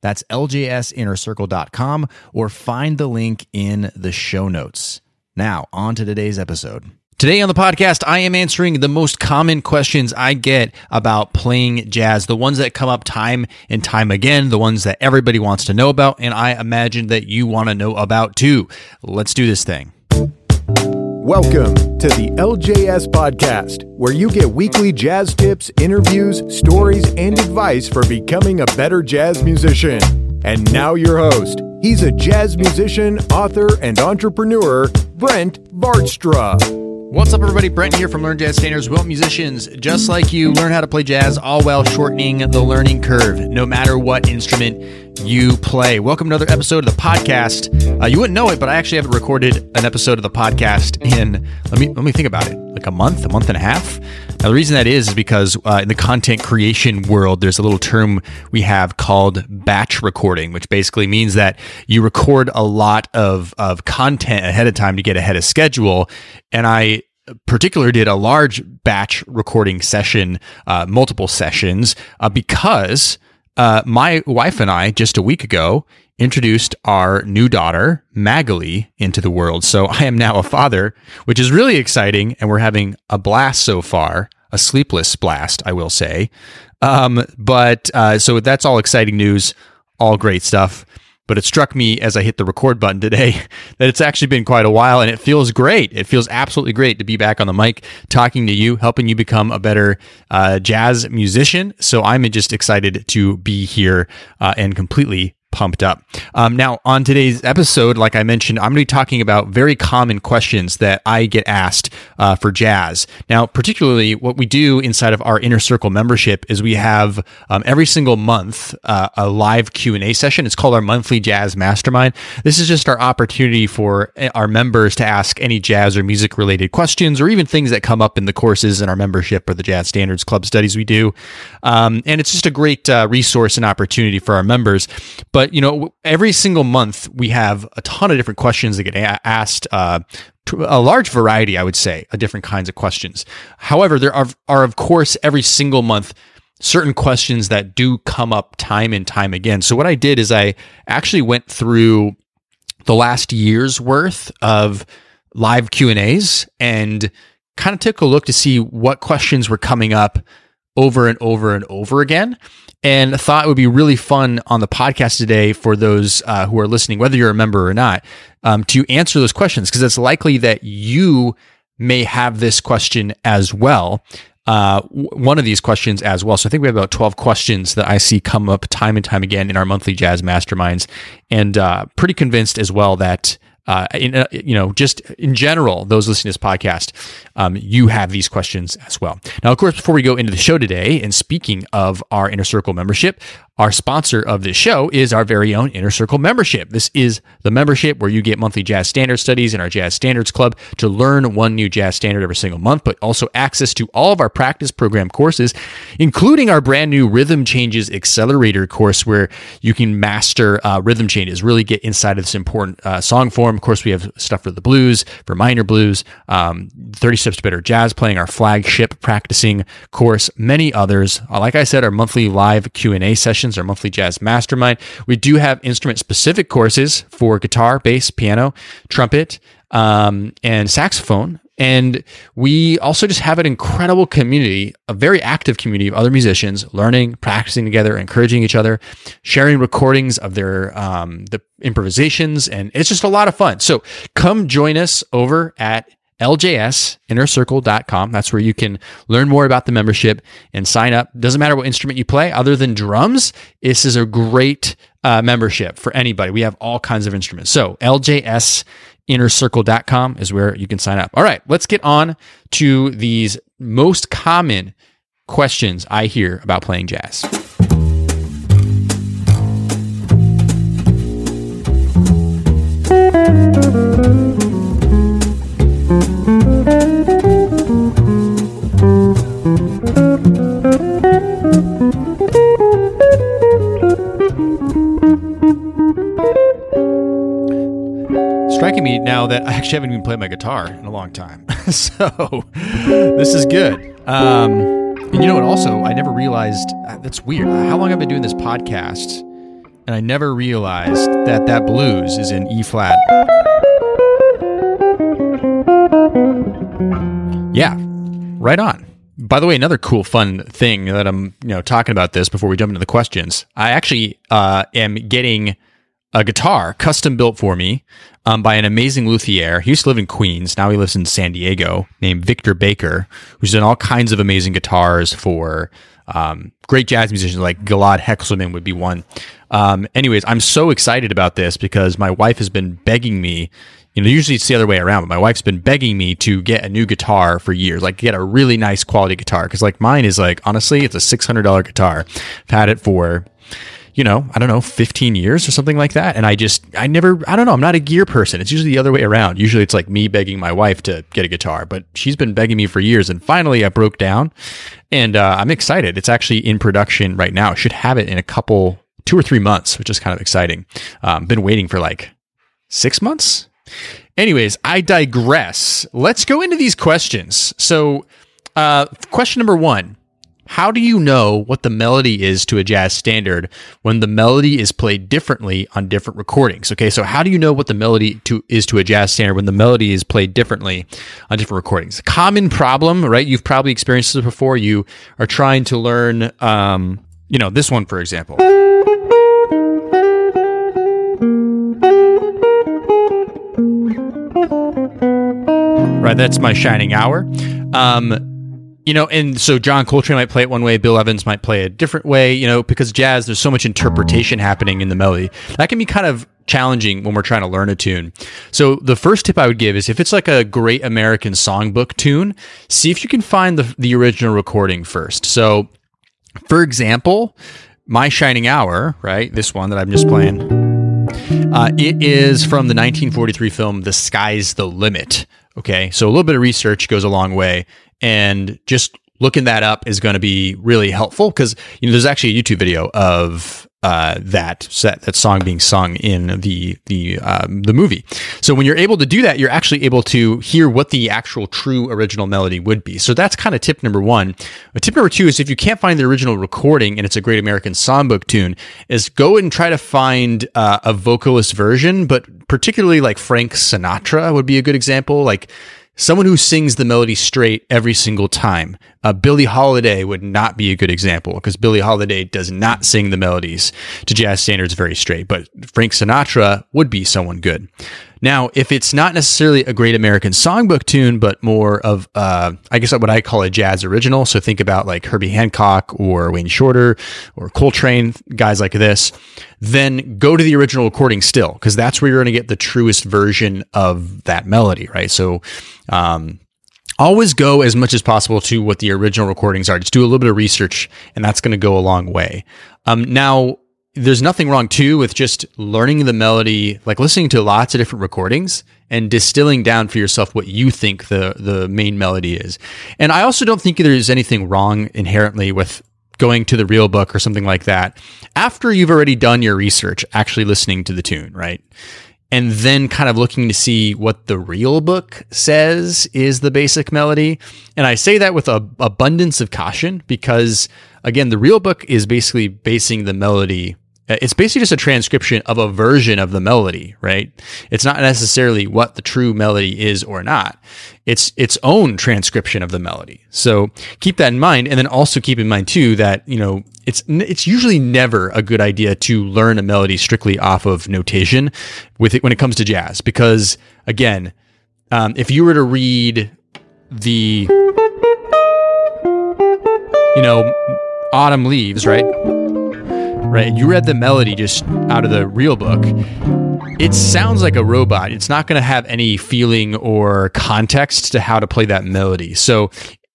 That's ljsinnercircle.com or find the link in the show notes. Now, on to today's episode. Today on the podcast, I am answering the most common questions I get about playing jazz, the ones that come up time and time again, the ones that everybody wants to know about, and I imagine that you want to know about too. Let's do this thing. Welcome to the LJS Podcast, where you get weekly jazz tips, interviews, stories, and advice for becoming a better jazz musician. And now, your host. He's a jazz musician, author, and entrepreneur, Brent Vaartstra. What's up, everybody? Brent here from Learn Jazz Standards. We musicians just like you learn how to play jazz, all while shortening the learning curve, no matter what instrument you play. Welcome to another episode of the podcast. Uh, you wouldn't know it, but I actually haven't recorded an episode of the podcast in let me let me think about it, like a month, a month and a half. Now, the reason that is is because uh, in the content creation world, there's a little term we have called batch recording, which basically means that you record a lot of of content ahead of time to get ahead of schedule. And I particular did a large batch recording session, uh, multiple sessions, uh, because uh, my wife and I just a week ago introduced our new daughter, Magali, into the world. So I am now a father, which is really exciting, and we're having a blast so far. A sleepless blast, I will say. Um, but uh, so that's all exciting news, all great stuff but it struck me as I hit the record button today that it's actually been quite a while and it feels great. It feels absolutely great to be back on the mic talking to you, helping you become a better uh, jazz musician. So I'm just excited to be here uh, and completely pumped up. Um, now, on today's episode, like I mentioned, I'm going to be talking about very common questions that I get asked uh, for jazz. Now, particularly what we do inside of our Inner Circle membership is we have um, every single month uh, a live Q&A session. It's called our monthly jazz mastermind. This is just our opportunity for eh, our members to ask any jazz or music related questions or even things that come up in the courses in our membership or the Jazz Standards Club studies we do. Um, and it's just a great uh, resource and opportunity for our members. But you know, every single month we have a ton of different questions that get a- asked. Uh, a large variety, I would say, of different kinds of questions. However, there are, are of course every single month certain questions that do come up time and time again. So what I did is I actually went through the last year's worth of live Q and A's and kind of took a look to see what questions were coming up over and over and over again and thought it would be really fun on the podcast today for those uh, who are listening, whether you're a member or not, um, to answer those questions because it's likely that you may have this question as well. Uh, one of these questions as well. So I think we have about 12 questions that I see come up time and time again in our monthly jazz masterminds, and uh, pretty convinced as well that uh, in, uh, you know, just in general, those listening to this podcast, um, you have these questions as well. Now, of course, before we go into the show today, and speaking of our Inner Circle membership, our sponsor of this show is our very own Inner Circle membership. This is the membership where you get monthly jazz standard studies in our Jazz Standards Club to learn one new jazz standard every single month, but also access to all of our practice program courses, including our brand new Rhythm Changes Accelerator course, where you can master uh, rhythm changes, really get inside of this important uh, song form. Of course, we have stuff for the blues, for minor blues, um, 30 Steps to Better Jazz Playing, our flagship practicing course, many others. Uh, like I said, our monthly live Q&A sessions, our monthly jazz mastermind. We do have instrument specific courses for guitar, bass, piano, trumpet, um, and saxophone. And we also just have an incredible community, a very active community of other musicians learning, practicing together, encouraging each other, sharing recordings of their um, the improvisations, and it's just a lot of fun. So come join us over at ljsinnercircle.com. That's where you can learn more about the membership and sign up. Doesn't matter what instrument you play, other than drums. This is a great uh, membership for anybody. We have all kinds of instruments. So ljsinnercircle.com is where you can sign up. All right, let's get on to these most common questions I hear about playing jazz. Striking me now that I actually haven't even played my guitar in a long time. so this is good. Um, and you know what? Also, I never realized uh, that's weird. How long I've been doing this podcast, and I never realized that that blues is in E flat. Yeah, right on. By the way, another cool, fun thing that I'm, you know, talking about this before we jump into the questions. I actually uh, am getting a guitar custom built for me um, by an amazing luthier. He used to live in Queens. Now he lives in San Diego, named Victor Baker, who's done all kinds of amazing guitars for um, great jazz musicians like Gilad Hekselman would be one. Um, anyways, I'm so excited about this because my wife has been begging me. You know, usually it's the other way around, but my wife's been begging me to get a new guitar for years, like get a really nice quality guitar. Because like mine is like honestly, it's a six hundred dollar guitar. I've had it for you know, I don't know, 15 years or something like that. And I just, I never, I don't know, I'm not a gear person. It's usually the other way around. Usually it's like me begging my wife to get a guitar, but she's been begging me for years. And finally I broke down and uh, I'm excited. It's actually in production right now. should have it in a couple, two or three months, which is kind of exciting. Um, been waiting for like six months. Anyways, I digress. Let's go into these questions. So, uh, question number one how do you know what the melody is to a jazz standard when the melody is played differently on different recordings? Okay, so how do you know what the melody to is to a jazz standard when the melody is played differently on different recordings? Common problem, right? You've probably experienced this before. You are trying to learn, um, you know, this one for example. Right, that's my shining hour. Um, you know, and so John Coltrane might play it one way, Bill Evans might play it a different way, you know, because jazz, there's so much interpretation happening in the melody. That can be kind of challenging when we're trying to learn a tune. So the first tip I would give is if it's like a great American songbook tune, see if you can find the, the original recording first. So for example, My Shining Hour, right? This one that I'm just playing. Uh, it is from the 1943 film The Sky's the Limit. Okay, so a little bit of research goes a long way and just looking that up is going to be really helpful because you know there's actually a YouTube video of uh, that set that song being sung in the the um, the movie. So when you're able to do that, you're actually able to hear what the actual true original melody would be. So that's kind of tip number one. But tip number two is if you can't find the original recording and it's a Great American Songbook tune, is go and try to find uh, a vocalist version, but particularly like Frank Sinatra would be a good example. Like someone who sings the melody straight every single time. Uh, Billie Holiday would not be a good example because Billie Holiday does not sing the melodies to jazz standards very straight, but Frank Sinatra would be someone good. Now, if it's not necessarily a great American songbook tune, but more of, uh, I guess what I call a jazz original. So think about like Herbie Hancock or Wayne Shorter or Coltrane, guys like this, then go to the original recording still, because that's where you're going to get the truest version of that melody, right? So, um, always go as much as possible to what the original recordings are. Just do a little bit of research, and that's going to go a long way. Um, now, there's nothing wrong too with just learning the melody, like listening to lots of different recordings and distilling down for yourself what you think the the main melody is. And I also don't think there's anything wrong inherently with going to the real book or something like that after you've already done your research, actually listening to the tune, right? And then kind of looking to see what the real book says is the basic melody. And I say that with a abundance of caution because again, the real book is basically basing the melody it's basically just a transcription of a version of the melody, right? It's not necessarily what the true melody is or not. It's its own transcription of the melody. So keep that in mind. And then also keep in mind too that, you know, it's, it's usually never a good idea to learn a melody strictly off of notation with it when it comes to jazz, because again, um, if you were to read the, you know, autumn leaves, right? Right? You read the melody just out of the real book. It sounds like a robot. It's not going to have any feeling or context to how to play that melody. So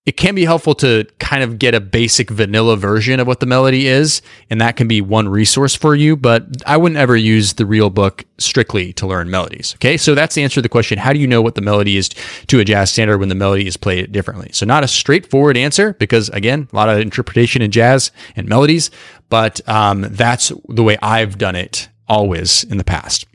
it can be helpful to kind of get a basic vanilla version of what the melody is, and that can be one resource for you. But I wouldn't ever use the real book strictly to learn melodies. Okay, so that's the answer to the question: How do you know what the melody is to a jazz standard when the melody is played differently? So not a straightforward answer because again, a lot of interpretation in jazz and melodies, but um, that's the way I've done it always in the past.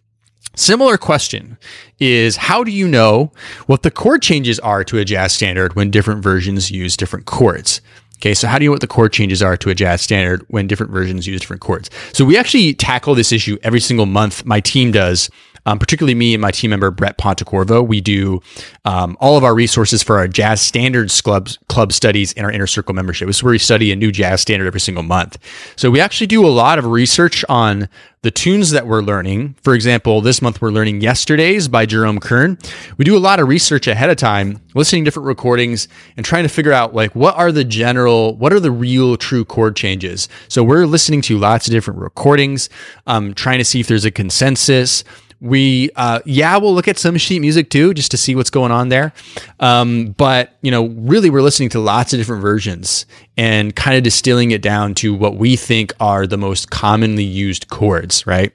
Similar question is how do you know what the chord changes are to a jazz standard when different versions use different chords? Okay, so how do you know what the chord changes are to a jazz standard when different versions use different chords? So we actually tackle this issue every single month. My team does um, particularly me and my team member Brett Pontecorvo. We do um, all of our resources for our jazz standards club club studies in our inner circle membership. This is where we study a new jazz standard every single month. So we actually do a lot of research on the tunes that we're learning. For example, this month we're learning Yesterdays by Jerome Kern. We do a lot of research ahead of time, listening to different recordings and trying to figure out like what are the general, what are the real true chord changes. So we're listening to lots of different recordings, um, trying to see if there's a consensus. We, uh, yeah, we'll look at some sheet music too, just to see what's going on there. Um, but, you know, really, we're listening to lots of different versions and kind of distilling it down to what we think are the most commonly used chords, right?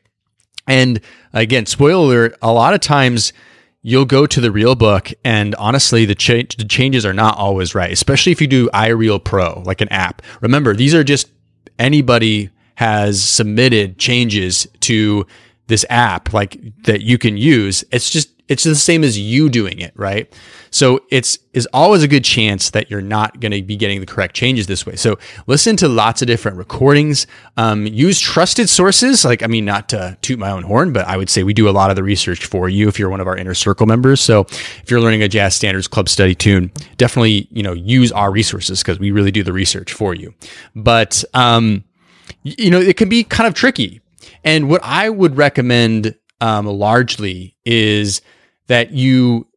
And again, spoiler alert, a lot of times you'll go to the real book and honestly the, cha- the changes are not always right especially if you do ireal pro like an app remember these are just anybody has submitted changes to this app like that you can use it's just it's the same as you doing it right? So it's is always a good chance that you're not going to be getting the correct changes this way. So listen to lots of different recordings. Um, use trusted sources. Like i mean not to toot my own horn but i would say we do a lot of the research for you if you're one of our inner circle members. So if you're learning a jazz standards club study tune definitely you know use our resources because we really do the research for you. But um, you know it can be kind of tricky and what I would recommend um, largely is that you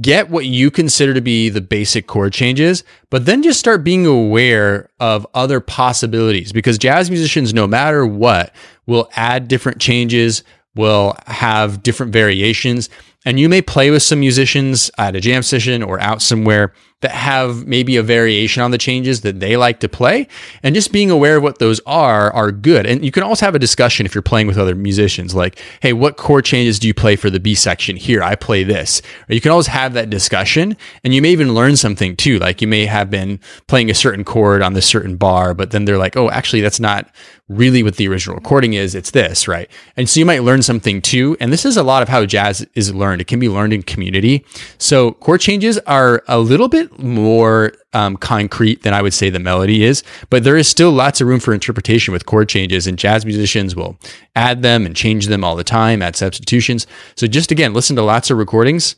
get what you consider to be the basic chord changes, but then just start being aware of other possibilities because jazz musicians, no matter what, will add different changes, will have different variations. And you may play with some musicians at a jam session or out somewhere that have maybe a variation on the changes that they like to play. And just being aware of what those are are good. And you can also have a discussion if you're playing with other musicians, like, hey, what chord changes do you play for the B section? Here, I play this. Or you can always have that discussion. And you may even learn something too. Like you may have been playing a certain chord on this certain bar, but then they're like, oh, actually, that's not really what the original recording is. It's this, right? And so you might learn something too. And this is a lot of how jazz is learned. It can be learned in community. So chord changes are a little bit more um, concrete than I would say the melody is, but there is still lots of room for interpretation with chord changes, and jazz musicians will add them and change them all the time, add substitutions. So just again, listen to lots of recordings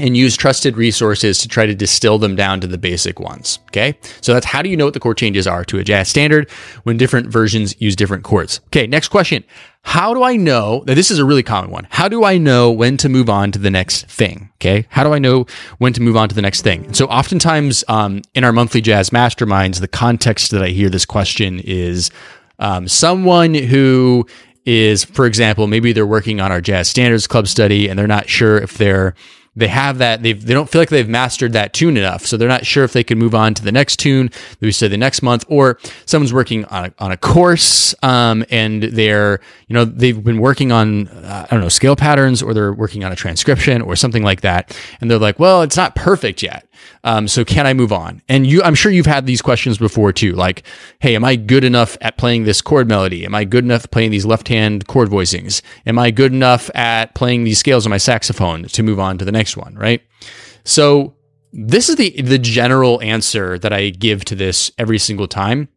and use trusted resources to try to distill them down to the basic ones. Okay. So that's how do you know what the chord changes are to a jazz standard when different versions use different chords? Okay. Next question. How do I know that this is a really common one? How do I know when to move on to the next thing? Okay. How do I know when to move on to the next thing? So oftentimes, um, in our monthly jazz masterminds, the context that I hear this question is, um, someone who is, for example, maybe they're working on our jazz standards club study and they're not sure if they're they have that they they don't feel like they've mastered that tune enough. So they're not sure if they can move on to the next tune we say the next month or someone's working on a, on a course um, and they're you know they've been working on uh, i don't know scale patterns or they're working on a transcription or something like that. And they're like well it's not perfect yet um, so can I move on? And you, I'm sure you've had these questions before too. Like, hey, am I good enough at playing this chord melody? Am I good enough playing these left hand chord voicings? Am I good enough at playing these scales on my saxophone to move on to the next one? Right. So this is the the general answer that I give to this every single time.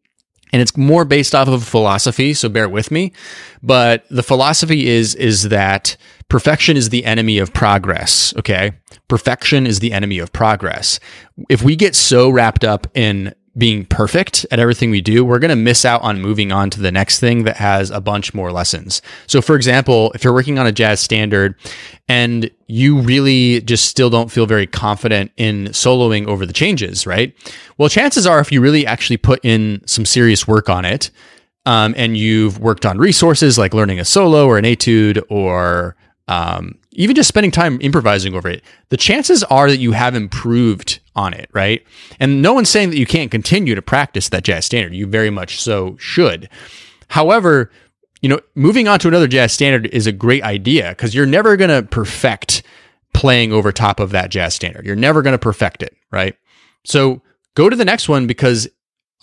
And it's more based off of philosophy, so bear with me. But the philosophy is is that perfection is the enemy of progress, okay? Perfection is the enemy of progress. If we get so wrapped up in being perfect at everything we do, we're going to miss out on moving on to the next thing that has a bunch more lessons. So, for example, if you're working on a jazz standard and you really just still don't feel very confident in soloing over the changes, right? Well, chances are if you really actually put in some serious work on it, um, and you've worked on resources like learning a solo or an etude or um, even just spending time improvising over it, the chances are that you have improved on it, right? And no one's saying that you can't continue to practice that jazz standard. You very much so should. However, you know, moving on to another jazz standard is a great idea because you're never going to perfect playing over top of that jazz standard. You're never going to perfect it, right? So go to the next one because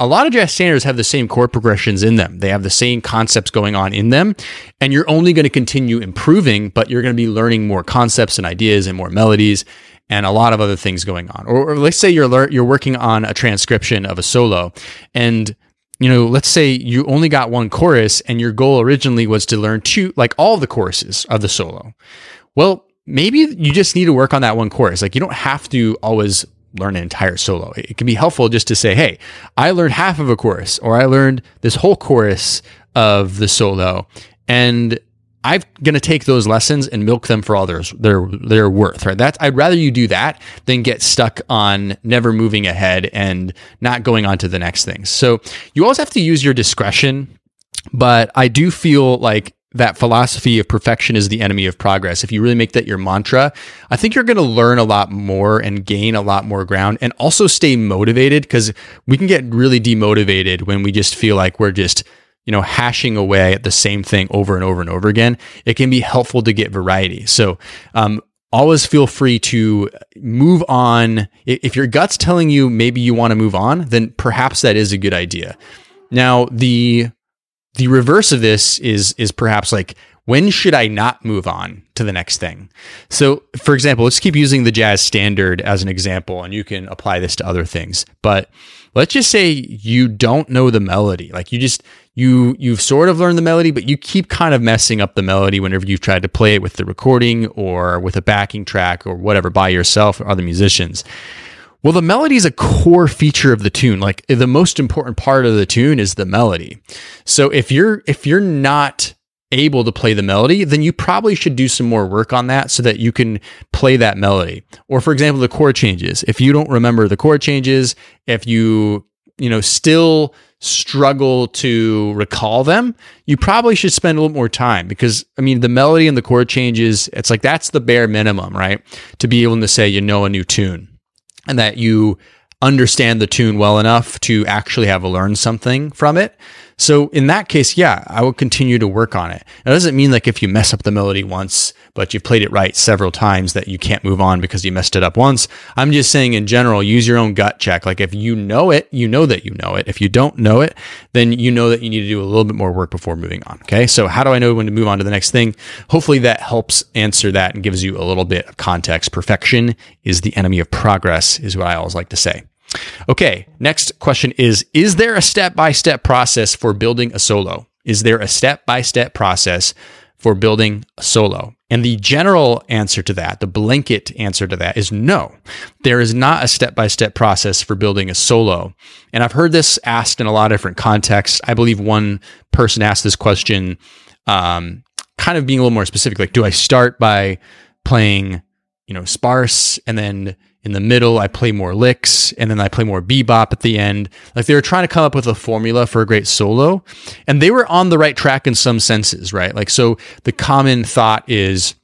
a lot of jazz standards have the same chord progressions in them. They have the same concepts going on in them. And you're only going to continue improving, but you're going to be learning more concepts and ideas and more melodies and a lot of other things going on. Or, or let's say you're lear- you're working on a transcription of a solo and you know, let's say you only got one chorus and your goal originally was to learn two like all the choruses of the solo. Well, maybe you just need to work on that one chorus. Like you don't have to always learn an entire solo. It can be helpful just to say, hey, I learned half of a chorus or I learned this whole chorus of the solo. And I'm going to take those lessons and milk them for all their their their worth, right? That's I'd rather you do that than get stuck on never moving ahead and not going on to the next thing. So you always have to use your discretion, but I do feel like that philosophy of perfection is the enemy of progress. If you really make that your mantra, I think you're going to learn a lot more and gain a lot more ground and also stay motivated because we can get really demotivated when we just feel like we're just, you know, hashing away at the same thing over and over and over again. It can be helpful to get variety. So, um, always feel free to move on. If your gut's telling you maybe you want to move on, then perhaps that is a good idea. Now, the the reverse of this is is perhaps like when should I not move on to the next thing? So, for example, let's keep using the jazz standard as an example, and you can apply this to other things. But let's just say you don't know the melody. Like you just you you've sort of learned the melody, but you keep kind of messing up the melody whenever you've tried to play it with the recording or with a backing track or whatever by yourself or other musicians. Well, the melody is a core feature of the tune. Like the most important part of the tune is the melody. So if you're if you're not able to play the melody, then you probably should do some more work on that so that you can play that melody. Or for example, the chord changes. If you don't remember the chord changes, if you, you know, still struggle to recall them, you probably should spend a little more time because I mean, the melody and the chord changes, it's like that's the bare minimum, right? To be able to say you know a new tune and that you understand the tune well enough to actually have learned something from it. So in that case, yeah, I will continue to work on it. It doesn't mean like if you mess up the melody once, but you've played it right several times that you can't move on because you messed it up once. I'm just saying in general, use your own gut check. Like if you know it, you know that you know it. If you don't know it, then you know that you need to do a little bit more work before moving on. Okay. So how do I know when to move on to the next thing? Hopefully that helps answer that and gives you a little bit of context. Perfection is the enemy of progress is what I always like to say. Okay, next question is Is there a step by step process for building a solo? Is there a step by step process for building a solo? And the general answer to that, the blanket answer to that is no. There is not a step by step process for building a solo. And I've heard this asked in a lot of different contexts. I believe one person asked this question, um, kind of being a little more specific like, do I start by playing, you know, sparse and then in the middle, I play more licks and then I play more bebop at the end. Like they were trying to come up with a formula for a great solo and they were on the right track in some senses, right? Like, so the common thought is,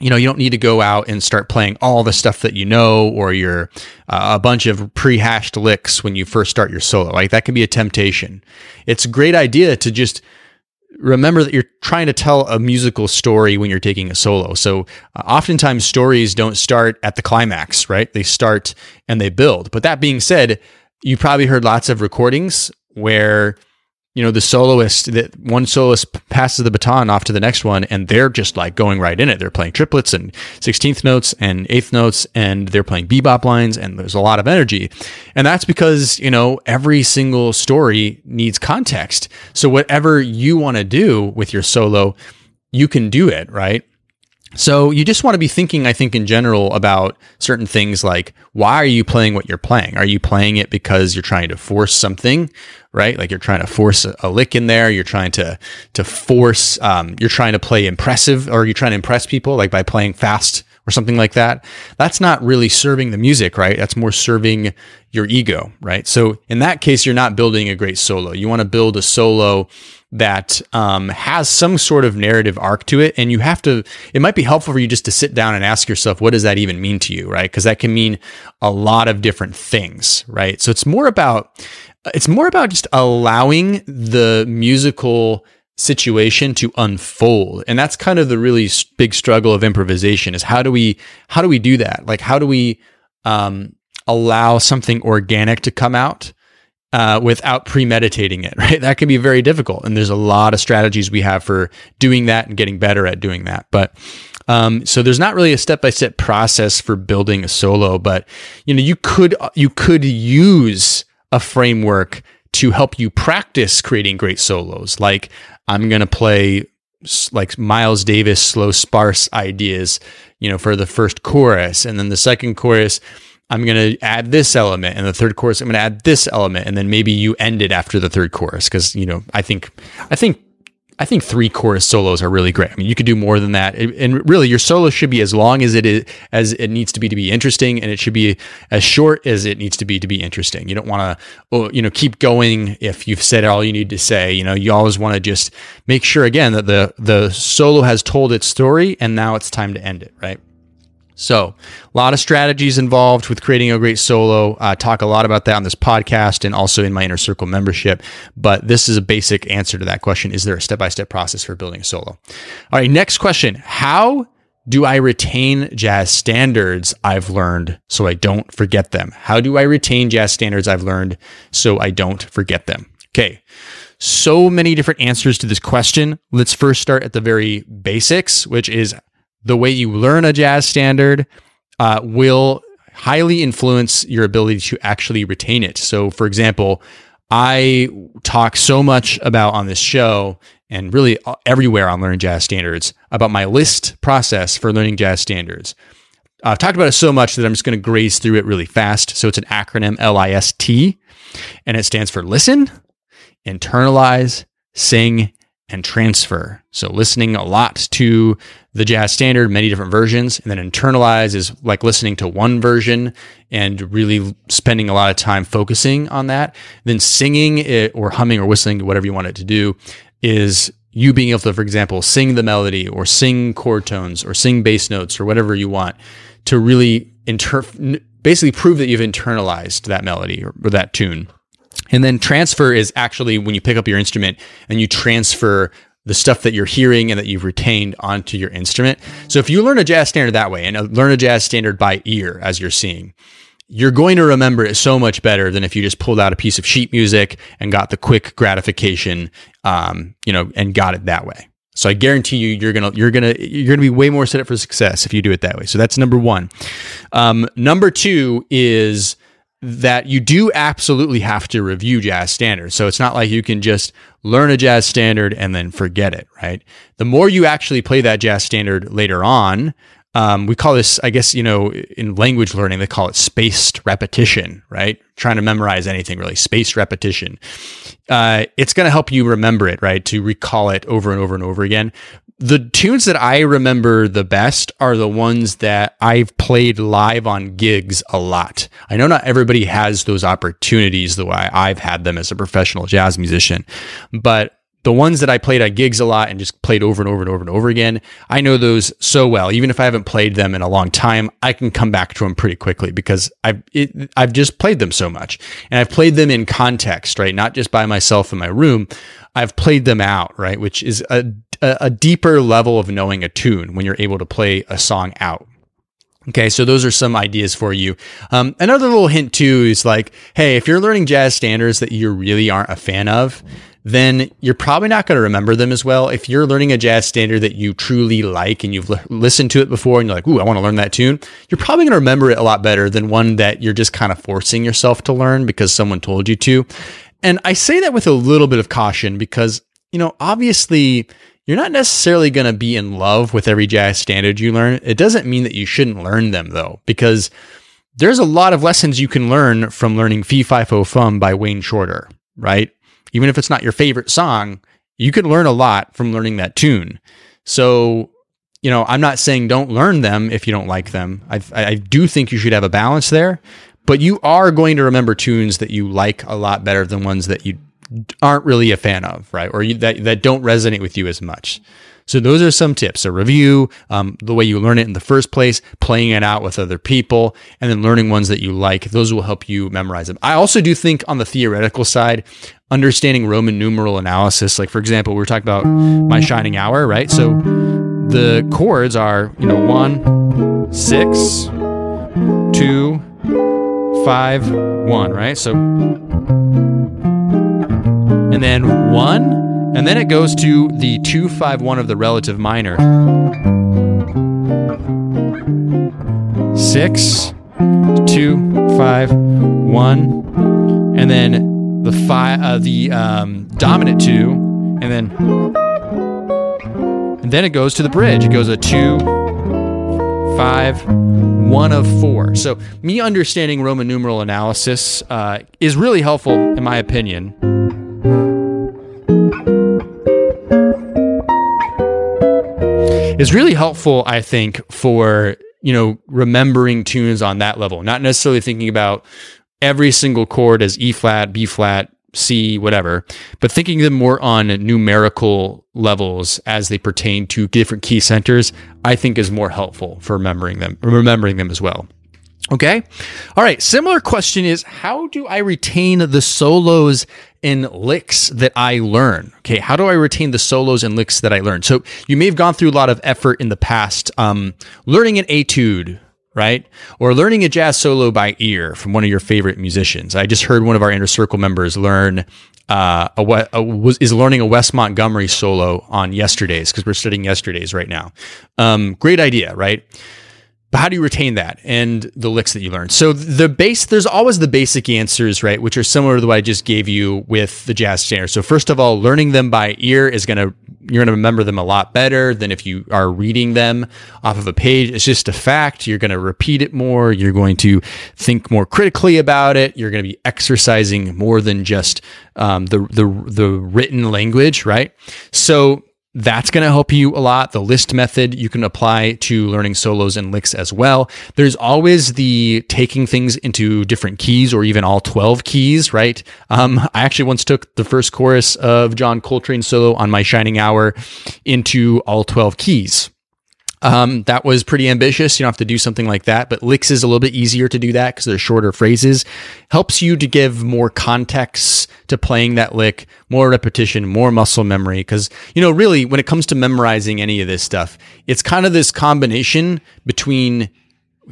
you know, you don't need to go out and start playing all the stuff that you know or you're uh, a bunch of pre-hashed licks when you first start your solo. Like that can be a temptation. It's a great idea to just remember that you're trying to tell a musical story when you're taking a solo. So uh, oftentimes stories don't start at the climax, right? They start and they build. But that being said, you probably heard lots of recordings where you know the soloist that one soloist passes the baton off to the next one and they're just like going right in it. They're playing triplets and 16th notes and eighth notes and they're playing bebop lines and there's a lot of energy. And that's because you know every single story needs context. So whatever you want to do with your solo you can do it right? So you just want to be thinking, I think, in general about certain things like why are you playing what you're playing? Are you playing it because you're trying to force something, right? Like you're trying to force a, lick in there. You're trying to to force. Um, you're trying to play impressive, or you're trying to impress people, like by playing fast or something like that. That's not really serving the music, right? That's more serving your ego, right? So in that case, you're not building a great solo. You want to build a solo that um, has some sort of narrative arc to it. And you have to, it might be helpful for you just to sit down and ask yourself, what does that even mean to you? Right. Cause that can mean a lot of different things. Right. So it's more about, it's more about just allowing the musical situation to unfold and that's kind of the really big struggle of improvisation is how do we how do we do that like how do we um, allow something organic to come out uh, without premeditating it, right? That can be very difficult. And there's a lot of strategies we have for doing that and getting better at doing that. But um, so there's not really a step by step process for building a solo, but you know, you could you could use a framework to help you practice creating great solos. Like I'm going to play like Miles Davis slow sparse ideas, you know, for the first chorus, and then the second chorus I'm going to add this element, and the third chorus I'm going to add this element, and then maybe you end it after the third chorus. Because you know I think I think I think three chorus solos are really great. I mean, you could do more than that, and really your solo should be as long as it is as it needs to be to be interesting, and it should be as short as it needs to be to be interesting. You don't want to, oh, you know, keep going if you've said all you need to say. You know, you always want to just make sure again that the the solo has told its story, and now it's time to end it, right? So, a lot of strategies involved with creating a great solo. I talk a lot about that on this podcast and also in my inner circle membership. But this is a basic answer to that question. Is there a step by step process for building a solo? All right, next question. How do I retain jazz standards I've learned so I don't forget them? How do I retain jazz standards I've learned so I don't forget them? Okay. So many different answers to this question. Let's first start at the very basics, which is the way you learn a jazz standard uh, will highly influence your ability to actually retain it. So, for example, I talk so much about on this show and really everywhere on Learning Jazz Standards about my list process for learning jazz standards. I've talked about it so much that I'm just going to graze through it really fast. So it's an acronym L I S T, and it stands for listen, internalize, sing, and transfer. So listening a lot to the jazz standard, many different versions, and then internalize is like listening to one version and really spending a lot of time focusing on that. Then singing it or humming or whistling, whatever you want it to do, is you being able to, for example, sing the melody or sing chord tones or sing bass notes or whatever you want to really inter- basically prove that you've internalized that melody or, or that tune. And then transfer is actually when you pick up your instrument and you transfer the stuff that you're hearing and that you've retained onto your instrument. So if you learn a jazz standard that way and uh, learn a jazz standard by ear as you're seeing, you're going to remember it so much better than if you just pulled out a piece of sheet music and got the quick gratification, um, you know, and got it that way. So I guarantee you, you're gonna you're gonna you're gonna be way more set up for success if you do it that way. So that's number one. Um, number two is that you do absolutely have to review jazz standards. So it's not like you can just learn a jazz standard and then forget it, right? The more you actually play that jazz standard later on, um, we call this, I guess, you know, in language learning, they call it spaced repetition, right? Trying to memorize anything really, spaced repetition. Uh, it's going to help you remember it, right? To recall it over and over and over again the tunes that I remember the best are the ones that I've played live on gigs a lot. I know not everybody has those opportunities the way I've had them as a professional jazz musician, but the ones that I played at gigs a lot and just played over and over and over and over again, I know those so well. Even if I haven't played them in a long time, I can come back to them pretty quickly because I've it, I've just played them so much, and I've played them in context, right? Not just by myself in my room. I've played them out, right? Which is a a, deeper level of knowing a tune when you're able to play a song out. Okay, so those are some ideas for you. Um, another little hint too is like, hey, if you're learning jazz standards that you really aren't a fan of, then you're probably not going to remember them as well. If you're learning a jazz standard that you truly like and you've l- listened to it before and you're like, ooh, I want to learn that tune, you're probably going to remember it a lot better than one that you're just kind of forcing yourself to learn because someone told you to. And I say that with a little bit of caution because, you know, obviously you're not necessarily going to be in love with every jazz standard you learn. It doesn't mean that you shouldn't learn them though, because there's a lot of lessons you can learn from learning Fee Fi Fo Fum by Wayne Shorter, right? Even if it's not your favorite song, you can learn a lot from learning that tune. So, you know, I'm not saying don't learn them if you don't like them. I, I do think you should have a balance there, but you are going to remember tunes that you like a lot better than ones that you aren't really a fan of, right? Or you, that that don't resonate with you as much. So those are some tips: a review, um, the way you learn it in the first place, playing it out with other people, and then learning ones that you like. Those will help you memorize them. I also do think on the theoretical side, understanding Roman numeral analysis, like for example, we are talking about my shining hour, right? So the chords are, you know, one, six, two, five, one, right? So, and then one, and then it goes to the 251 of the relative minor. Six, two, five, one, and then the five, uh, the um, dominant two, and then and then it goes to the bridge. It goes a two, five, one of four. So me understanding Roman numeral analysis uh, is really helpful, in my opinion. Is really helpful, I think, for you know remembering tunes on that level, not necessarily thinking about every single chord as E flat, B flat, C, whatever, but thinking them more on numerical levels as they pertain to different key centers, I think is more helpful for remembering them, remembering them as well. Okay. All right. Similar question is how do I retain the solos and licks that I learn? Okay. How do I retain the solos and licks that I learn? So you may have gone through a lot of effort in the past, um, learning an etude, right? Or learning a jazz solo by ear from one of your favorite musicians. I just heard one of our inner circle members learn uh, a, a, was is learning a Wes Montgomery solo on yesterdays because we're studying yesterdays right now. Um, great idea, right? But how do you retain that and the licks that you learn? So the base, there's always the basic answers, right, which are similar to what I just gave you with the jazz standards. So first of all, learning them by ear is going to you're going to remember them a lot better than if you are reading them off of a page. It's just a fact. You're going to repeat it more. You're going to think more critically about it. You're going to be exercising more than just um, the the the written language, right? So that's going to help you a lot. The list method you can apply to learning solos and licks as well. There's always the taking things into different keys or even all 12 keys, right? Um, I actually once took the first chorus of John Coltrane solo on my Shining Hour into all 12 keys. Um, that was pretty ambitious. You don't have to do something like that, but licks is a little bit easier to do that because they're shorter phrases. Helps you to give more context to playing that lick, more repetition, more muscle memory. Because, you know, really, when it comes to memorizing any of this stuff, it's kind of this combination between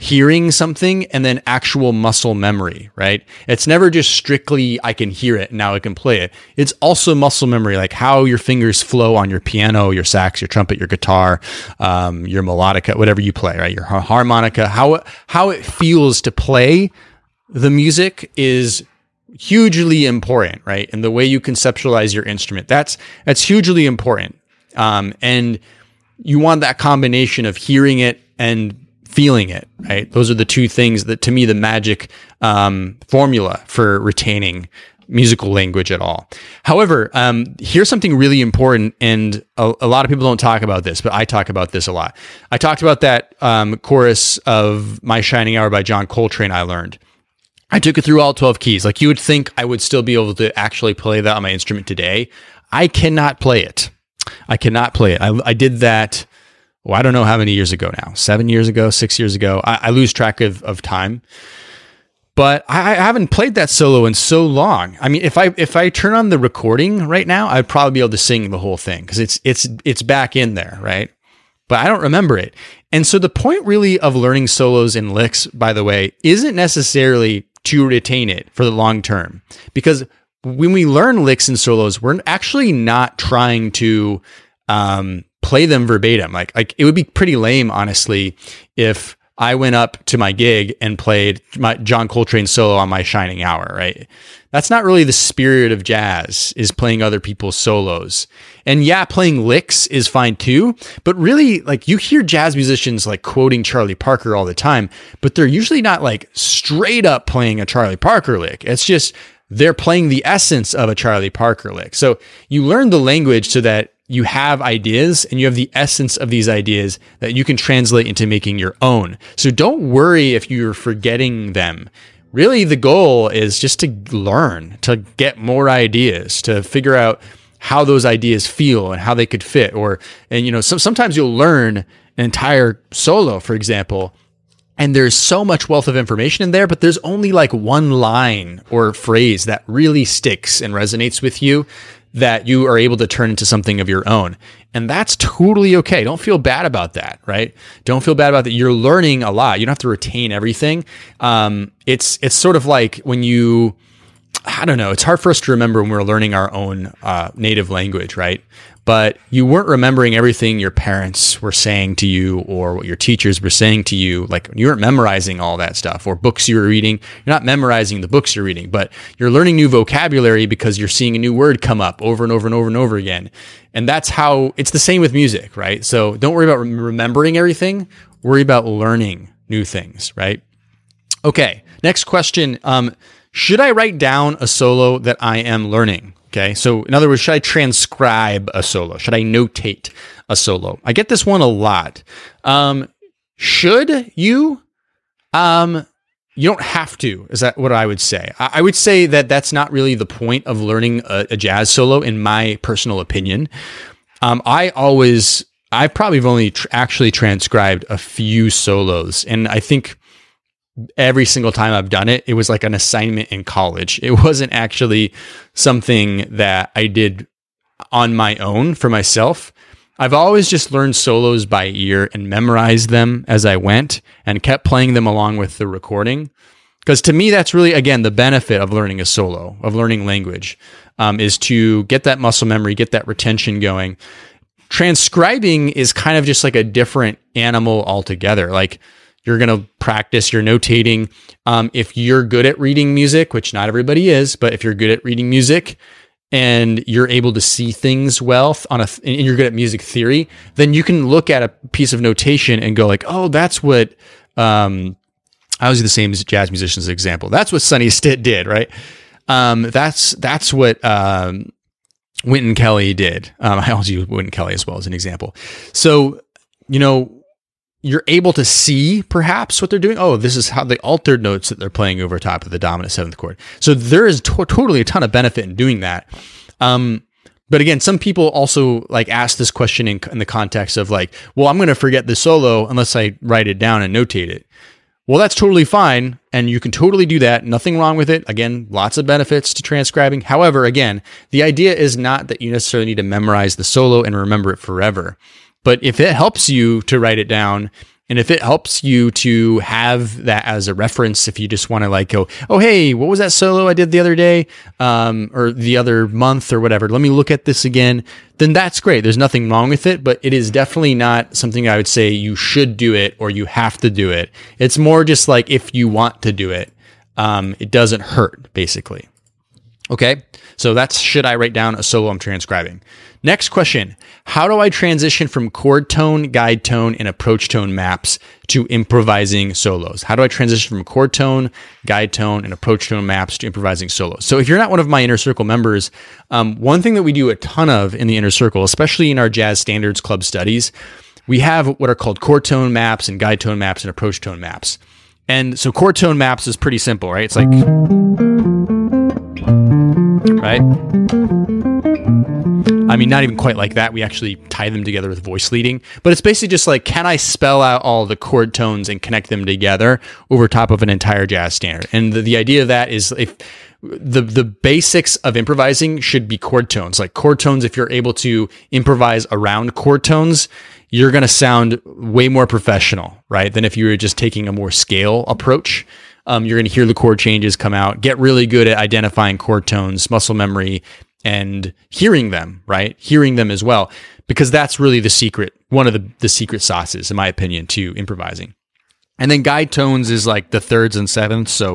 hearing something and then actual muscle memory, right? It's never just strictly, I can hear it, now I can play it. It's also muscle memory, like how your fingers flow on your piano, your sax, your trumpet, your guitar, um, your melodica, whatever you play, right? Your harmonica, how, how it feels to play the music is hugely important, right? And the way you conceptualize your instrument, that's, that's hugely important. Um, and you want that combination of hearing it and feeling it, right? Those are the two things that, to me, the magic um, formula for retaining musical language at all. However, um, here's something really important, and a, a, lot of people don't talk about this, but I talk about this a lot. I talked about that um, chorus of My Shining Hour by John Coltrane I learned. I took it through all 12 keys. Like you would think I would still be able to actually play that on my instrument today. I cannot play it. I cannot play it. I, I did that well, I don't know how many years ago now, seven years ago, six years ago. I, I lose track of, of time. But I, I, haven't played that solo in so long. I mean, if I if I turn on the recording right now, I'd probably be able to sing the whole thing because it's it's it's back in there, right? But I don't remember it. And so the point really of learning solos and licks, by the way, isn't necessarily to retain it for the long term. Because when we learn licks and solos, we're actually not trying to um, play them verbatim. Like like it would be pretty lame, honestly, if I went up to my gig and played my John Coltrane solo on my Shining Hour, right? That's not really the spirit of jazz, is playing other people's solos. And yeah, playing licks is fine too, but really, like, you hear jazz musicians like quoting Charlie Parker all the time, but they're usually not like straight up playing a Charlie Parker lick. It's just they're playing the essence of a Charlie Parker lick. So you learn the language so that you have ideas and you have the essence of these ideas that you can translate into making your own. So don't worry if you're forgetting them. really the goal is just to learn, to get more ideas, to figure out how those ideas feel and how they could fit. Or, and you know, so, sometimes you'll learn an entire solo, for example, and there's so much wealth of information in there, but there's only like one line or phrase that really sticks and resonates with you that you are able to turn into something of your own. And that's totally okay. Don't feel bad about that, right? Don't feel bad about that. You're learning a lot. You don't have to retain everything. Um, it's, it's sort of like when you, I don't know. It's hard for us to remember when we're learning our own uh, native language, right? But you weren't remembering everything your parents were saying to you or what your teachers were saying to you. Like you weren't memorizing all that stuff or books you were reading. You're not memorizing the books you're reading, but you're learning new vocabulary because you're seeing a new word come up over and over and over and over again. And that's how it's the same with music, right? So don't worry about remembering everything. Worry about learning new things, right? Okay. Next question. Um, should I write down a solo that I am learning? Okay. So, in other words, should I transcribe a solo? Should I notate a solo? I get this one a lot. Um, should you? Um, you don't have to. Is that what I would say? I, would say that that's not really the point of learning a, a jazz solo, in my personal opinion. Um, I always, I probably have only tr- actually transcribed a few solos, and I think every single time I've done it, it was like an assignment in college. It wasn't actually something that I did on my own for myself. I've always just learned solos by ear and memorized them as I went and kept playing them along with the recording. Because to me, that's really, again, the benefit of learning a solo, of learning language, um, is to get that muscle memory, get that retention going. Transcribing is kind of just like a different animal altogether. Like, you're going to practice your notating. Um, if you're good at reading music, which not everybody is, but if you're good at reading music and you're able to see things well on a, and you're good at music theory, then you can look at a piece of notation and go like, oh, that's what, um, I was the same as jazz musicians example. That's what Sonny Stitt did, right? Um, that's, that's what, um, Wynton Kelly did. Um, I also use Wynton Kelly as well as an example. So, you know, you're able to see perhaps what they're doing. Oh, this is how the altered notes that they're playing over top of the dominant seventh chord. So there is to- totally a ton of benefit in doing that. Um, but again, some people also like ask this question in, in the context of like, well, I'm going to forget the solo unless I write it down and notate it. Well, that's totally fine. And you can totally do that. Nothing wrong with it. Again, lots of benefits to transcribing. However, again, the idea is not that you necessarily need to memorize the solo and remember it forever. But if it helps you to write it down, and if it helps you to have that as a reference, if you just want to like go, oh, hey, what was that solo I did the other day um, or the other month or whatever? Let me look at this again. Then that's great. There's nothing wrong with it, but it is definitely not something I would say you should do it or you have to do it. It's more just like if you want to do it, um, it doesn't hurt, basically. Okay, so that's should I write down a solo I'm transcribing. Next question How do I transition from chord tone, guide tone, and approach tone maps to improvising solos? How do I transition from chord tone, guide tone, and approach tone maps to improvising solos? So, if you're not one of my inner circle members, um, one thing that we do a ton of in the inner circle, especially in our jazz standards club studies, we have what are called chord tone maps and guide tone maps and approach tone maps. And so, chord tone maps is pretty simple, right? It's like right? I mean, not even quite like that. We actually tie them together with voice leading, but it's basically just like, can I spell out all the chord tones and connect them together over top of an entire jazz standard? And the, the idea of that is if the the basics of improvising should be chord tones. Like chord tones, if you're able to improvise around chord tones, you're going to sound way more professional, right? Than if you were just taking a more scale approach. Um, you're going to hear the chord changes come out. Get really good at identifying chord tones, muscle memory, and hearing them, right? Hearing them as well, because that's really the secret, one of the, the secret sauces, in my opinion, to improvising. And then guide tones is like the thirds and sevenths. So,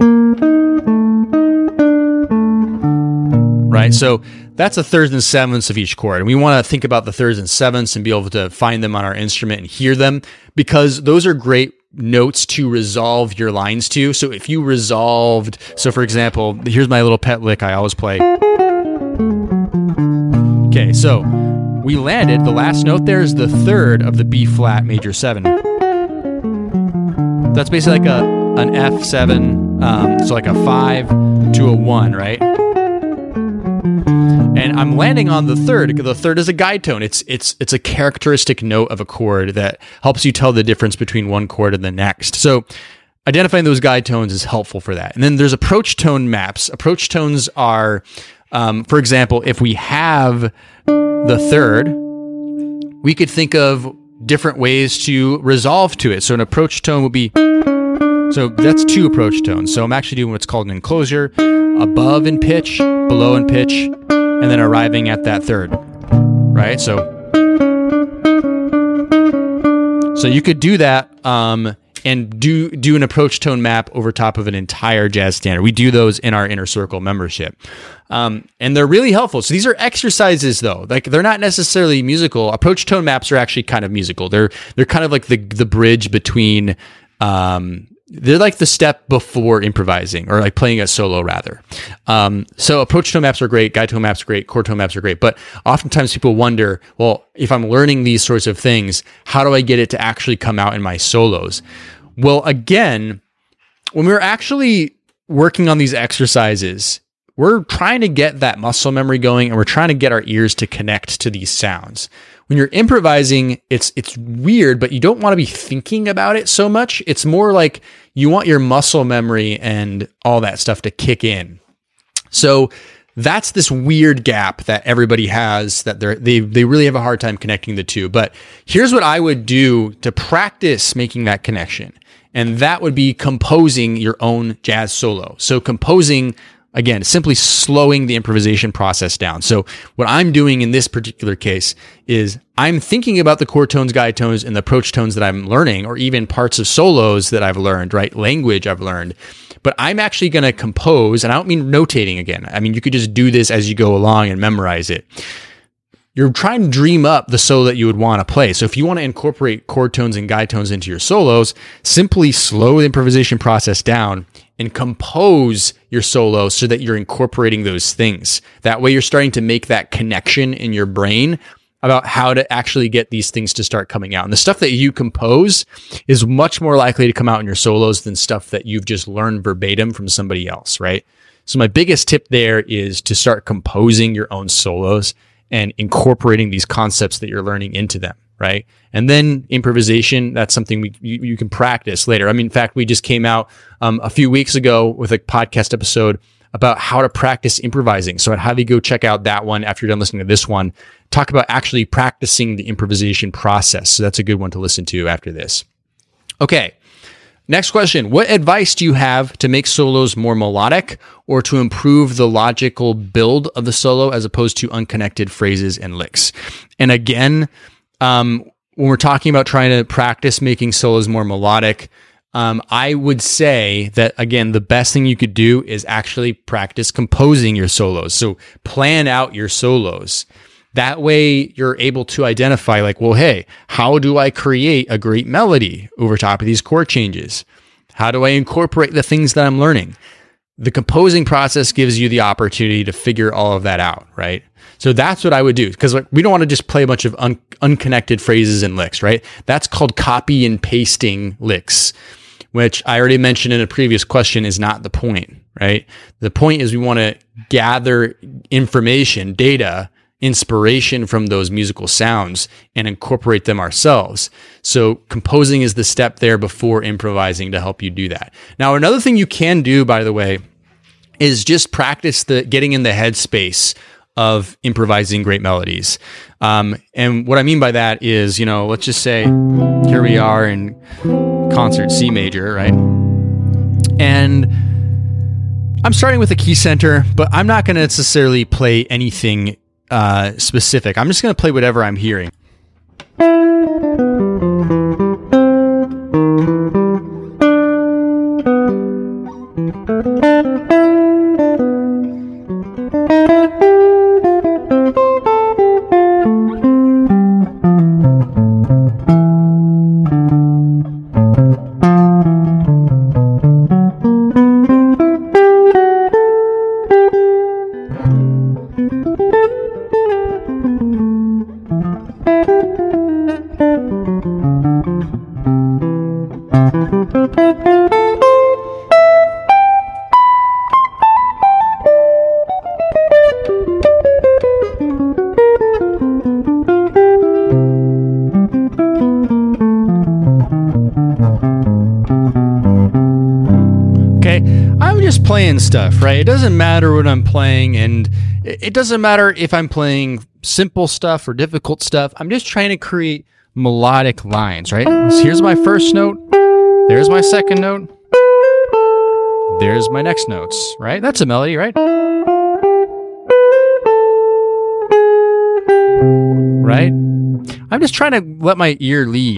right? So that's the thirds and sevenths of each chord. And we want to think about the thirds and sevenths and be able to find them on our instrument and hear them because those are great notes to resolve your lines to. So if you resolved, so for example, here's my little pet lick I always play. Okay, so we landed, the last note there is the third of the B flat major seven. That's basically like a an F7 Um, so like a five to a one, right? And I'm landing on the third. The third is a guide tone. It's it's it's a characteristic note of a chord that helps you tell the difference between one chord and the next. So identifying those guide tones is helpful for that. And then there's approach tone maps. Approach tones are, um, for example, if we have the third, we could think of different ways to resolve to it. So an approach tone would be so that's two approach tones. So I'm actually doing what's called an enclosure, above in pitch, below in pitch, and then arriving at that third. Right? So so you could do that um, and do do an approach tone map over top of an entire jazz standard. We do those in our inner circle membership, um, and they're really helpful. So these are exercises, though. Like they're not necessarily musical. Approach tone maps are actually kind of musical. They're they're kind of like the the bridge between. Um, they're like the step before improvising or like playing a solo rather. Um, so approach tone maps are great, guide tone maps are great, chord tone maps are great. But oftentimes people wonder, well, if I'm learning these sorts of things, how do I get it to actually come out in my solos? Well, again, when we're actually working on these exercises, we're trying to get that muscle memory going and we're trying to get our ears to connect to these sounds when you're improvising, it's it's weird, but you don't want to be thinking about it so much. It's more like you want your muscle memory and all that stuff to kick in. So that's this weird gap that everybody has that they they they really have a hard time connecting the two. But here's what I would do to practice making that connection. And that would be composing your own jazz solo. So composing Again, simply slowing the improvisation process down. So, what I'm doing in this particular case is I'm thinking about the chord tones, guide tones, and the approach tones that I'm learning, or even parts of solos that I've learned, right? Language I've learned. But I'm actually going to compose, and I don't mean notating again. I mean, you could just do this as you go along and memorize it you're trying to dream up the solo that you would want to play. So if you want to incorporate chord tones and guide tones into your solos, simply slow the improvisation process down and compose your solo so that you're incorporating those things. That way you're starting to make that connection in your brain about how to actually get these things to start coming out. And the stuff that you compose is much more likely to come out in your solos than stuff that you've just learned verbatim from somebody else, right? So my biggest tip there is to start composing your own solos and incorporating these concepts that you're learning into them right? And then improvisation, that's something we, you, you, can practice later. I mean, in fact, we just came out um, a few weeks ago with a podcast episode about how to practice improvising. So I'd you go check out that one after you're done listening to this one. Talk about actually practicing the improvisation process. So that's a good one to listen to after this. Okay. Next question. What advice do you have to make solos more melodic or to improve the logical build of the solo as opposed to unconnected phrases and licks? And again, um, when we're talking about trying to practice making solos more melodic, um, I would say that again, the best thing you could do is actually practice composing your solos. So plan out your solos. That way you're able to identify, like, well, hey, how do I create a great melody over top of these chord changes? How do I incorporate the things that I'm learning? The composing process gives you the opportunity to figure all of that out, right? So that's what I would do because like, we don't want to just play a bunch of un- unconnected phrases and licks, right? That's called copy and pasting licks, which I already mentioned in a previous question is not the point, right? The point is we want to gather information, data, inspiration from those musical sounds and incorporate them ourselves. So composing is the step there before improvising to help you do that. Now, another thing you can do, by the way, is just practice the getting in the headspace of improvising great melodies. Um, and what I mean by that is, you know, let's just say here we are in concert C major, right? And I'm starting with a key center, but I'm not going to necessarily play anything uh, specific. I'm just going to play whatever I'm hearing. Playing stuff, right? It doesn't matter what I'm playing, and it doesn't matter if I'm playing simple stuff or difficult stuff. I'm just trying to create melodic lines, right? So here's my first note. There's my second note. There's my next notes, right? That's a melody, right? Right? I'm just trying to let my ear lead.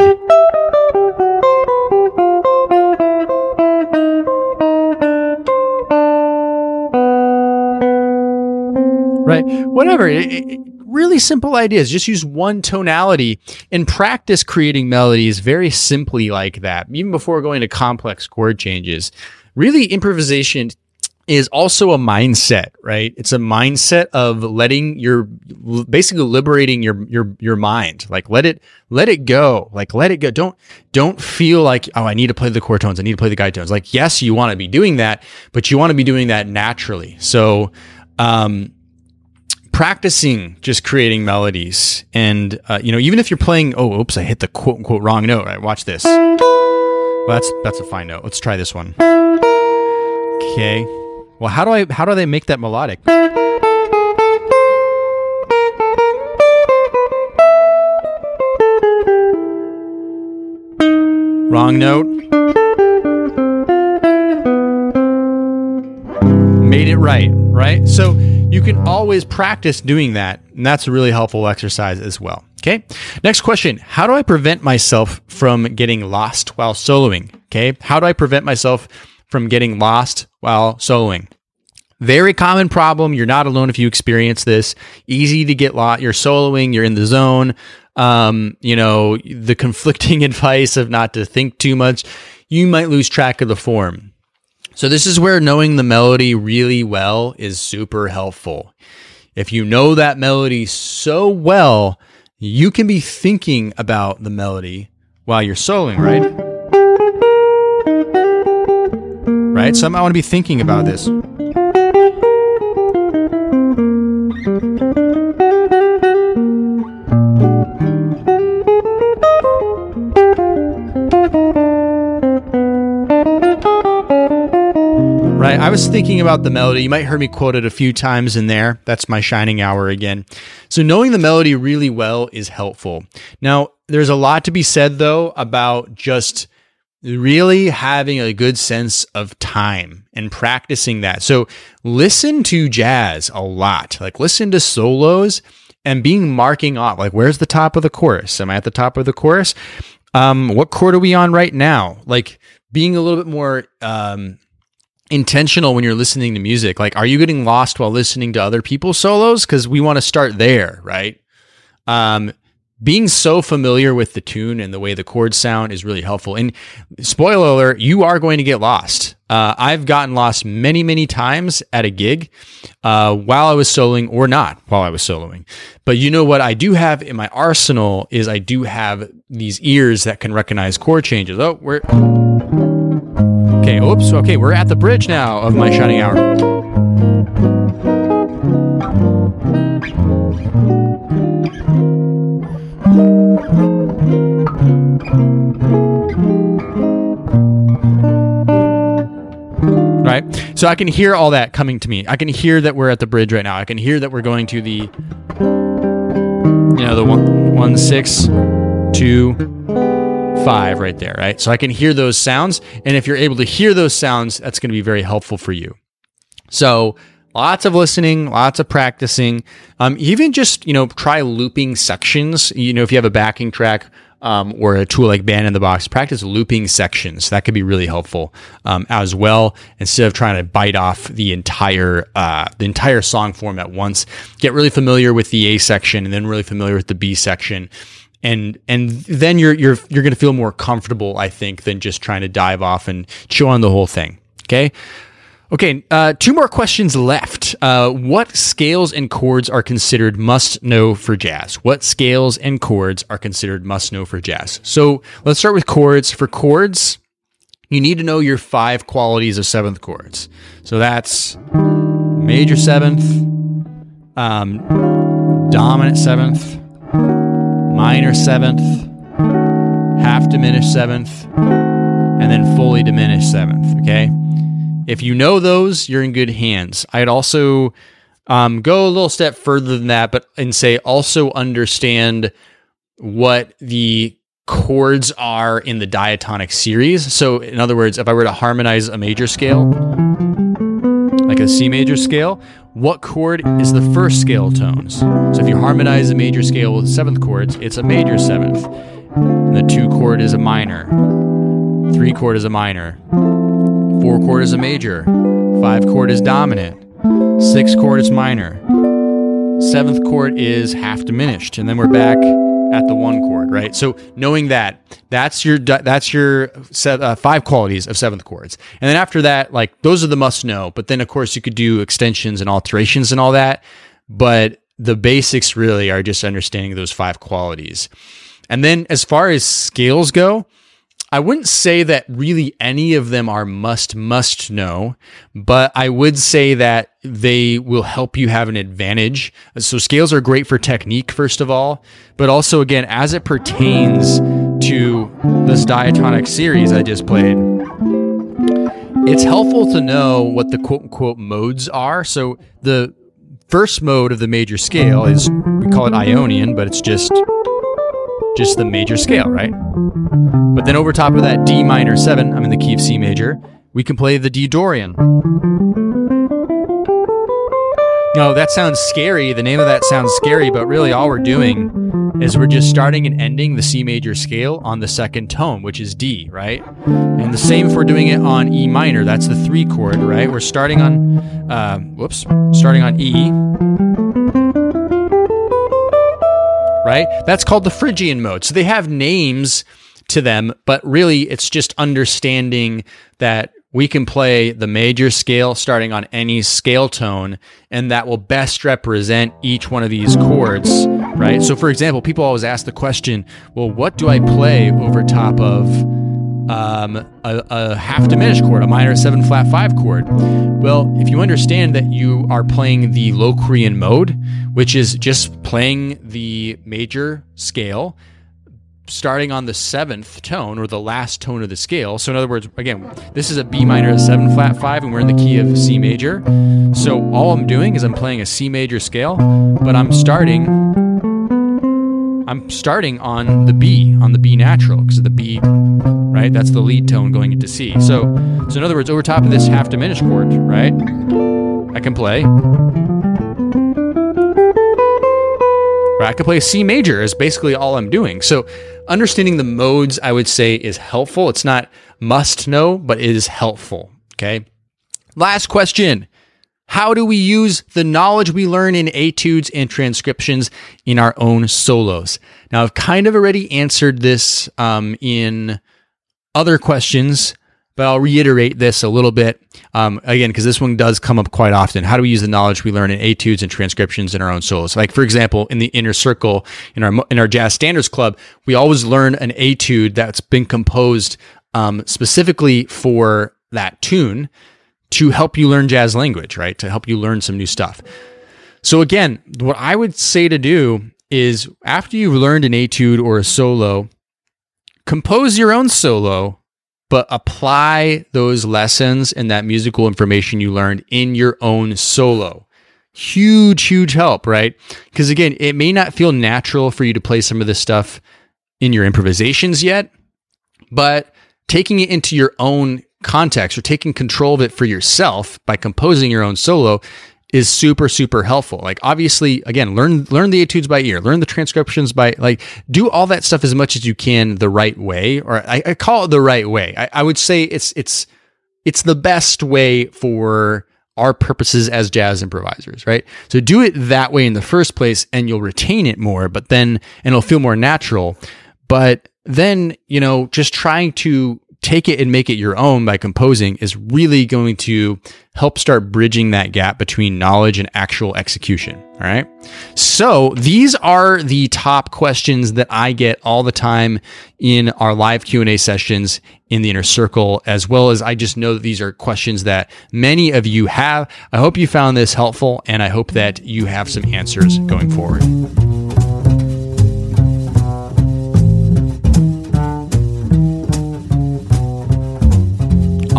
Right? Whatever. It, it, really simple ideas. Just use one tonality and practice creating melodies very simply like that, even before going to complex chord changes. Really, improvisation is also a mindset, right? It's a mindset of letting your basically liberating your your your mind. Like let it let it go. Like let it go. Don't don't feel like oh I need to play the chord tones. I need to play the guide tones. Like yes, you want to be doing that, but you want to be doing that naturally. So um practicing just creating melodies. And uh, you know even if you're playing oh oops i hit the quote unquote wrong note right watch this. Well that's that's a fine note. Let's try this one. Okay. Well how do i how do they make that melodic? Wrong note made it right right so you can always practice doing that. And that's a really helpful exercise as well. Okay. Next question. How do I prevent myself from getting lost while soloing? Okay. How do I prevent myself from getting lost while soloing? Very common problem. You're not alone if you experience this. Easy to get lost. You're soloing, you're in the zone. Um, you know, the conflicting advice of not to think too much. You might lose track of the form. So this is where knowing the melody really well is super helpful. If you know that melody so well, you can be thinking about the melody while you're soloing, right? Right? So I want to be thinking about this. I was thinking about the melody. You might hear me quote it a few times in there. That's my shining hour again. So knowing the melody really well is helpful. Now, there's a lot to be said though about just really having a good sense of time and practicing that. So listen to jazz a lot. Like listen to solos and being marking off like where's the top of the chorus? Am I at the top of the chorus? Um, what chord are we on right now? Like being a little bit more um, intentional when you're listening to music? Like, are you getting lost while listening to other people's solos? Because we want to start there, right? Um, being so familiar with the tune and the way the chords sound is really helpful. And spoiler alert, you are going to get lost. Uh, I've gotten lost many, many times at a gig uh, while I was soloing or not while I was soloing. But you know what I do have in my arsenal is I do have these ears that can recognize chord changes. Oh, we're Okay, oops. Okay, we're at the bridge now of my shining hour. Right? So I can hear all that coming to me. I can hear that we're at the bridge right now. I can hear that we're going to the you know, the one, one six, two, five right there, right? So I can hear those sounds. And if you're able to hear those sounds, that's going to be very helpful for you. So lots of listening, lots of practicing. Um, even just, you know, try looping sections. You know, if you have a backing track um, or a tool like Band in the Box, practice looping sections. That could be really helpful um, as well. Instead of trying to bite off the entire uh, the entire song form at once, get really familiar with the A section and then really familiar with the B section and and then you're you're you're going to feel more comfortable, I think, than just trying to dive off and chew on the whole thing. Okay. Okay, uh, two more questions left. Uh, what scales and chords are considered must know for jazz? What scales and chords are considered must know for jazz? So let's start with chords. For chords, you need to know your five qualities of seventh chords. So that's major seventh, um, dominant seventh, minor seventh, half diminished seventh, and then fully diminished seventh. Okay. If you know those, you're in good hands. I'd also um, go a little step further than that, but and say also understand what the chords are in the diatonic series. So, in other words, if I were to harmonize a major scale, like a C major scale, what chord is the first scale tones? So, if you harmonize a major scale with seventh chords, it's a major seventh. And the two chord is a minor, three chord is a minor, four chord is a major, five chord is dominant, six chord is minor, seventh chord is half diminished, and then we're back at the one chord, right? So knowing that, that's your that's your set, uh, five qualities of seventh chords, and then after that, like those are the must know. But then of course you could do extensions and alterations and all that, but the basics really are just understanding those five qualities. And then as far as scales go, I wouldn't say that really any of them are must must know, but I would say that they will help you have an advantage. So scales are great for technique first of all, but also again as it pertains to this diatonic series I just played, it's helpful to know what the quote unquote modes are. So the first mode of the major scale is we call it Ionian, but it's just just the major scale, right? But then over top of that D minor 7, I'm in the key of C major, we can play the D Dorian. No, that sounds scary. The name of that sounds scary, but really all we're doing is we're just starting and ending the C major scale on the second tone, which is D, right? And the same if we're doing it on E minor. That's the three chord, right? We're starting on, uh, whoops, starting on E right? That's called the Phrygian mode. So they have names to them, but really it's just understanding that we can play the major scale starting on any scale tone, and that will best represent each one of these chords, right? So, for example, people always ask the question, well, what do I play over top of um, a, a, half diminished chord, a minor seven flat five chord. Well, if you understand that you are playing the Locrian mode, which is just playing the major scale, starting on the seventh tone or the last tone of the scale. So, in other words, again, this is a B minor seven flat five, and we're in the key of C major. So, all I'm doing is I'm playing a C major scale, but I'm starting I'm starting on the B, on the B natural, because of the B, right? That's the lead tone going into C. So, so in other words, over top of this half diminished chord, right? I can play. Right, I can play C major is basically all I'm doing. So understanding the modes, I would say, is helpful. It's not must know, but it is helpful. Okay. Last question. How do we use the knowledge we learn in etudes and transcriptions in our own solos? Now, I've kind of already answered this um, in other questions, but I'll reiterate this a little bit um, again because this one does come up quite often. How do we use the knowledge we learn in etudes and transcriptions in our own solos? Like, for example, in the inner circle in our in our jazz standards club, we always learn an etude that's been composed um, specifically for that tune to help you learn jazz language, right? To help you learn some new stuff. So again, what I would say to do is after you've learned an etude or a solo, compose your own solo, but apply those lessons and that musical information you learned in your own solo. Huge, huge help, right? Because again, it may not feel natural for you to play some of this stuff in your improvisations yet, but taking it into your own context or taking control of it for yourself by composing your own solo is super super helpful like obviously again learn learn the etudes by ear learn the transcriptions by like do all that stuff as much as you can the right way or i, I call it the right way I, I would say it's it's it's the best way for our purposes as jazz improvisers, right? So do it that way in the first place and you'll retain it more, but then, and it'll feel more natural. But then, you know, just trying to take it and make it your own by composing is really going to help start bridging that gap between knowledge and actual execution. All right. So these are the top questions that I get all the time in our live Q&A sessions in the inner circle, as well as I just know that these are questions that many of you have. I hope you found this helpful and I hope that you have some answers going forward.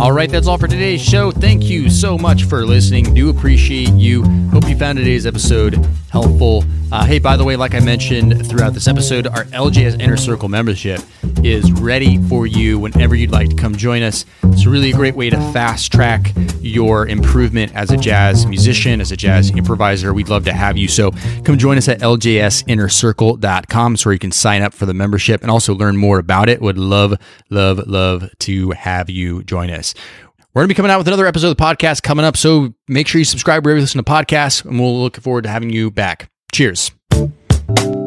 All right, that's all for today's show. Thank you so much for listening. Do appreciate you. Hope you found today's episode helpful. Uh, hey, by the way, like I mentioned throughout this episode, our LJS Inner Circle membership is ready for you whenever you'd like to come join us. It's really a great way to fast track your improvement as a jazz musician, as a jazz improviser. We'd love to have you. So come join us at ljsinnercircle.com. It's where you can sign up for the membership and also learn more about it. Would love, love, love to have you join us. We're going to be coming out with another episode of the podcast coming up. So make sure you subscribe wherever you listen to podcasts, and we'll look forward to having you back. Cheers.